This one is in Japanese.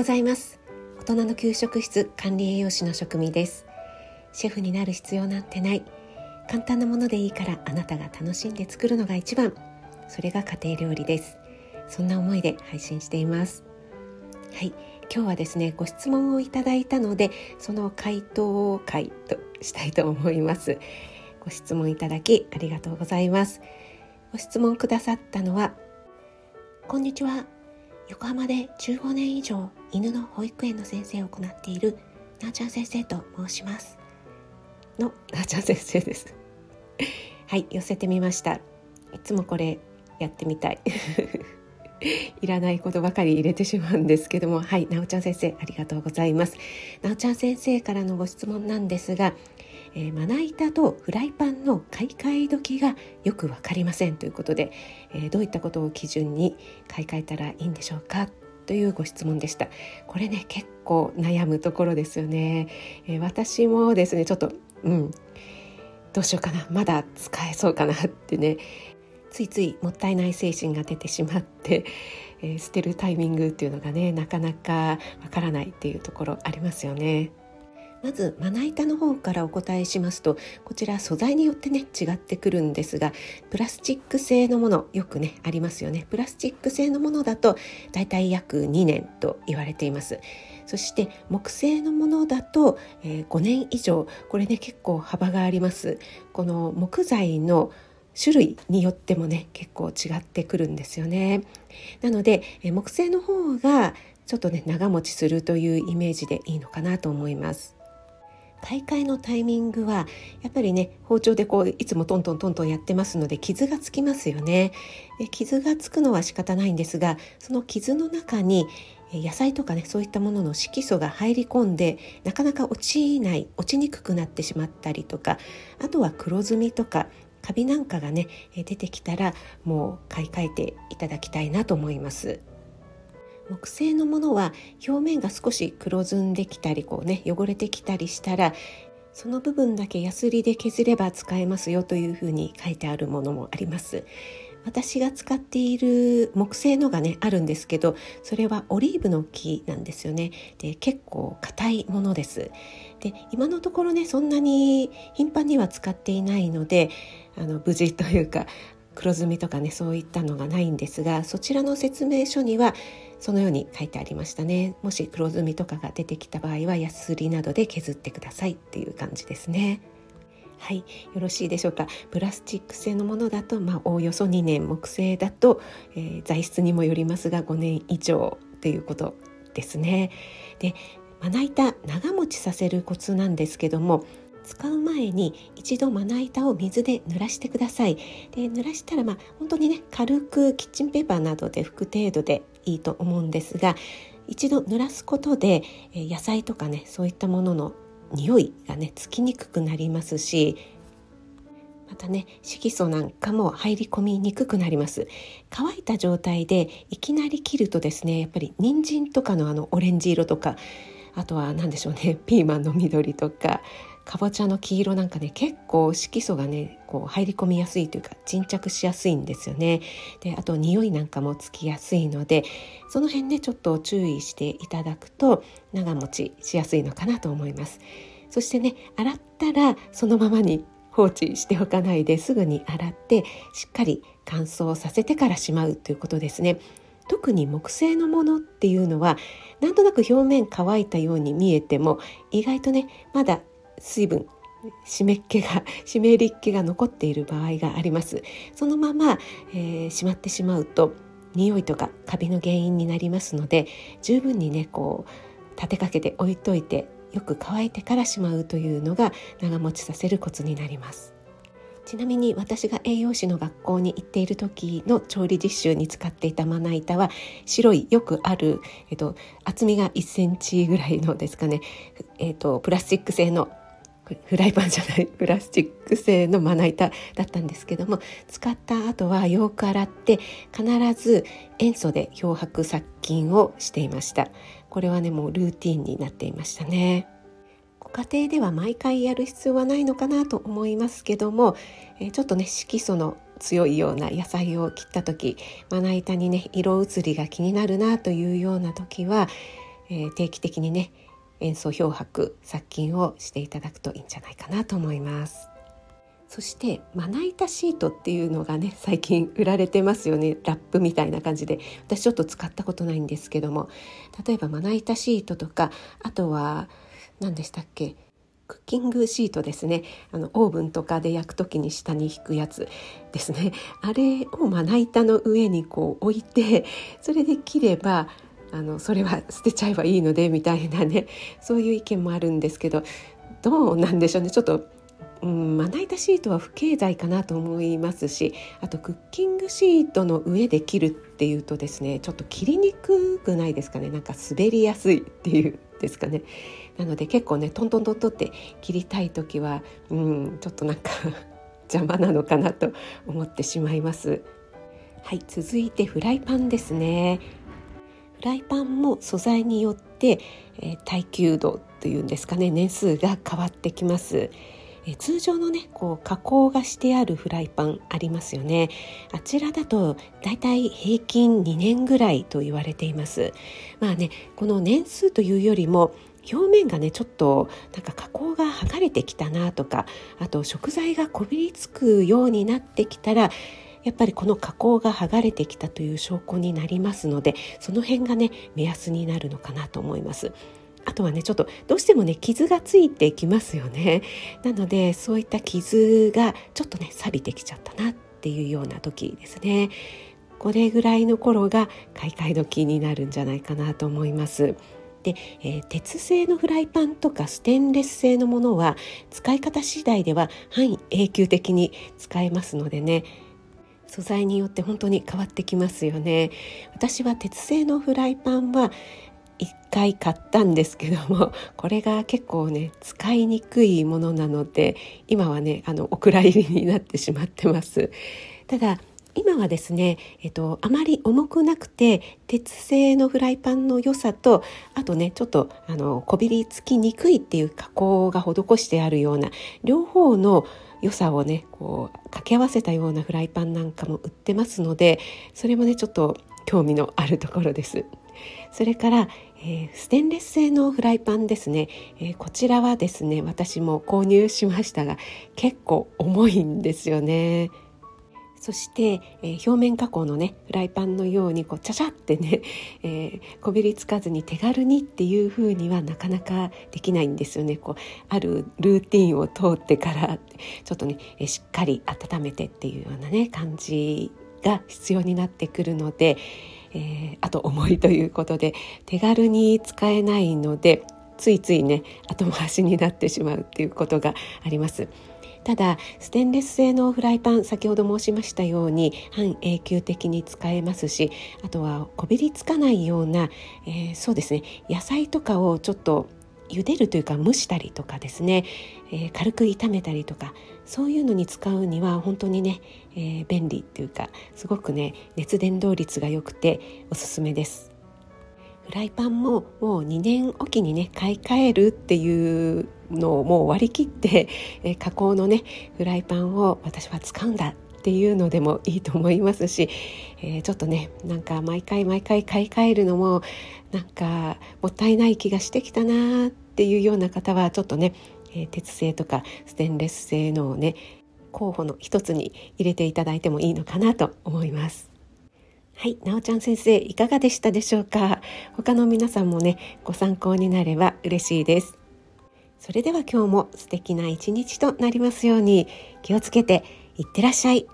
ございます。大人の給食室管理栄養士の職味です。シェフになる必要なんてない。簡単なものでいいからあなたが楽しんで作るのが一番。それが家庭料理です。そんな思いで配信しています。はい。今日はですねご質問をいただいたのでその回答会としたいと思います。ご質問いただきありがとうございます。ご質問くださったのはこんにちは。横浜で15年以上犬の保育園の先生を行っているなーちゃん先生と申します。のなーちゃん先生です。はい寄せてみました。いつもこれやってみたい。いらないことばかり入れてしまうんですけども。はいなおちゃん先生ありがとうございます。なおちゃん先生からのご質問なんですがえー、まな板とフライパンの買い替え時がよく分かりませんということで、えー、どういったことを基準に買い替えたらいいんでしょうか？というご質問でした。これね結構悩むところですよね、えー、私もですねちょっとうん。どうしようかな。まだ使えそうかなってね。ついついもったいない精神が出てしまって、えー、捨てるタイミングっていうのがねなかなかわからないっていうところありますよね。まずまな板の方からお答えしますとこちら素材によってね違ってくるんですがプラスチック製のものよくねありますよね。プラスチック製のものだとだいたい約2年と言われています。そして木製のものだと、えー、5年以上これね結構幅があります。この木材の種類によってもね結構違ってくるんですよね。なので、え木製の方がちょっとね長持ちするというイメージでいいのかなと思います。買い替えのタイミングはやっぱりね包丁でこういつもトントントントンやってますので傷がつきますよねで傷がつくのは仕方ないんですがその傷の中に野菜とかねそういったものの色素が入り込んでなかなか落ちない落ちにくくなってしまったりとかあとは黒ずみとかカビなんかがね出てきたらもう買い替えていただきたいなと思います。木製のものは表面が少し黒ずんできたりこうね汚れてきたりしたらその部分だけヤスリで削れば使えますよというふうに書いてあるものもあります。私が使っている木製のがねあるんですけどそれはオリーブの木なんですよね。で結構硬いものです。で今のところねそんなに頻繁には使っていないのであの無事というか黒ずみとかねそういったのがないんですがそちらの説明書にはそのように書いてありましたね。もし黒ずみとかが出てきた場合はヤスリなどで削ってくださいっていう感じですね。はい。よろしいでしょうか。プラスチック製のものだとまあおおよそ2年木製だと、えー、材質にもよりますが5年以上っていうことですね。でまな板長持ちさせるコツなんですけども使う前に一度まな板を水で濡らしてください。で濡らしたらまあ本当にね軽くキッチンペーパーなどで拭く程度でいいと思うんですが一度濡らすことで野菜とかねそういったものの匂いがねつきにくくなりますしまたね色素なんかも入り込みにくくなります。乾いた状態でいきなり切るとですねやっぱり人参とかのあのオレンジ色とかあとは何でしょうねピーマンの緑とかかぼちゃの黄色なんかね結構色素がねこう入り込みやすいというか沈着しやすいんですよね。であと匂いなんかもつきやすいのでその辺ねちょっと注意していただくと長持ちしやすいのかなと思います。そしてね洗ったらそのままに放置しておかないですぐに洗ってしっかり乾燥させてからしまうということですね。特に木製のものっていうのはなんとなく表面乾いたように見えても意外とねまだ水分湿っ気が 湿り気が残っている場合があります。そのまま、えー、しまってしまうと匂いとかカビの原因になりますので十分にねこう立てかけて置いといてよく乾いてからしまうというのが長持ちさせるコツになります。ちなみに私が栄養士の学校に行っている時の調理実習に使っていたまな板は白いよくある、えっと、厚みが1センチぐらいのですかね、えっと、プラスチック製のフライパンじゃないプラスチック製のまな板だったんですけども使った後はよく洗って必ず塩素で漂白殺菌をしていました。これはねもうルーティンになっていましたね。ご家庭では毎回やる必要はないのかなと思いますけども、ちょっとね色素の強いような野菜を切った時まな板にね色移りが気になるなというような時はえー、定期的にね塩素漂白殺菌をしていただくといいんじゃないかなと思います。そしてまな板シートっていうのがね最近売られてますよね。ラップみたいな感じで。私ちょっと使ったことないんですけども。例えばまな板シートとかあとは何でしたっけ？クッキングシートですね。あのオーブンとかで焼く時に下に引くやつですね。あれをまな板の上にこう置いてそれで切ればあのそれは捨てちゃえばいいのでみたいなね そういう意見もあるんですけどどうなんでしょうねちょっと、うん、まな板シートは不経済かなと思いますしあとクッキングシートの上で切るっていうとですねちょっと切りにくくないですかねなんか滑りやすいっていうですかねなので結構ねトントントントって切りたい時は、うん、ちょっとなんか 邪魔なのかなと思ってしまいます。はい、続いてフライパンですね。フライパンも素材によって、えー、耐久度というんですかね年数が変わってきます。え通常のねこう加工がしてあるフライパンありますよねあちらだとだいたい平均2年ぐらいと言われていますまあねこの年数というよりも表面がねちょっとなんか加工が剥がれてきたなとかあと食材がこびりつくようになってきたらやっぱりこの加工が剥がれてきたという証拠になりますのでその辺がね目安になるのかなと思います。あとはねちょっとどうしてもね傷がついてきますよね。なのでそういった傷がちょっとね錆びてきちゃったなっていうような時ですね。これぐらいの頃が買い替え時になるんじゃないかなと思います。で、えー、鉄製のフライパンとかステンレス製のものは使い方次第では半永久的に使えますのでね。素材によって本当に変わってきますよね。私は鉄製のフライパンは1回買ったんですけどもこれが結構ね使いにくいものなので今はねあのお蔵入りになってしまってます。ただ今はですね、えっと、あまり重くなくて鉄製のフライパンの良さとあとねちょっとあのこびりつきにくいっていう加工が施してあるような両方の良さをねこう掛け合わせたようなフライパンなんかも売ってますのでそれもねちょっと興味のあるところです。それから、えー、ステンレス製のフライパンですね、えー、こちらはですね私も購入しましたが結構重いんですよね。そして、えー、表面加工のねフライパンのようにこうチャチャってね、えー、こびりつかずに手軽にっていう風にはなかなかできないんですよね。こうあるルーティンを通ってからちょっとね、えー、しっかり温めてっていうようなね感じが必要になってくるので、えー、あと重いということで手軽に使えないのでついついね後回しになってしまうっていうことがあります。ただステンレス製のフライパン先ほど申しましたように半永久的に使えますしあとはこびりつかないような、えー、そうですね野菜とかをちょっと茹でるというか蒸したりとかですね、えー、軽く炒めたりとかそういうのに使うには本当にね、えー、便利っていうかすごくね熱伝導率が良くておすすめです。フライパンももう2年おきにね買い替えるっていうのをもう割り切って、え加工のねフライパンを私は使うんだっていうのでもいいと思いますし、えー、ちょっとねなんか毎回毎回買い替えるのもなんかもったいない気がしてきたなっていうような方はちょっとね、えー、鉄製とかステンレス製のをね候補の一つに入れていただいてもいいのかなと思います。はい、なおちゃん先生いかがでしたでしょうか？他の皆さんもねご参考になれば嬉しいです。それでは今日も素敵な一日となりますように気をつけていってらっしゃい。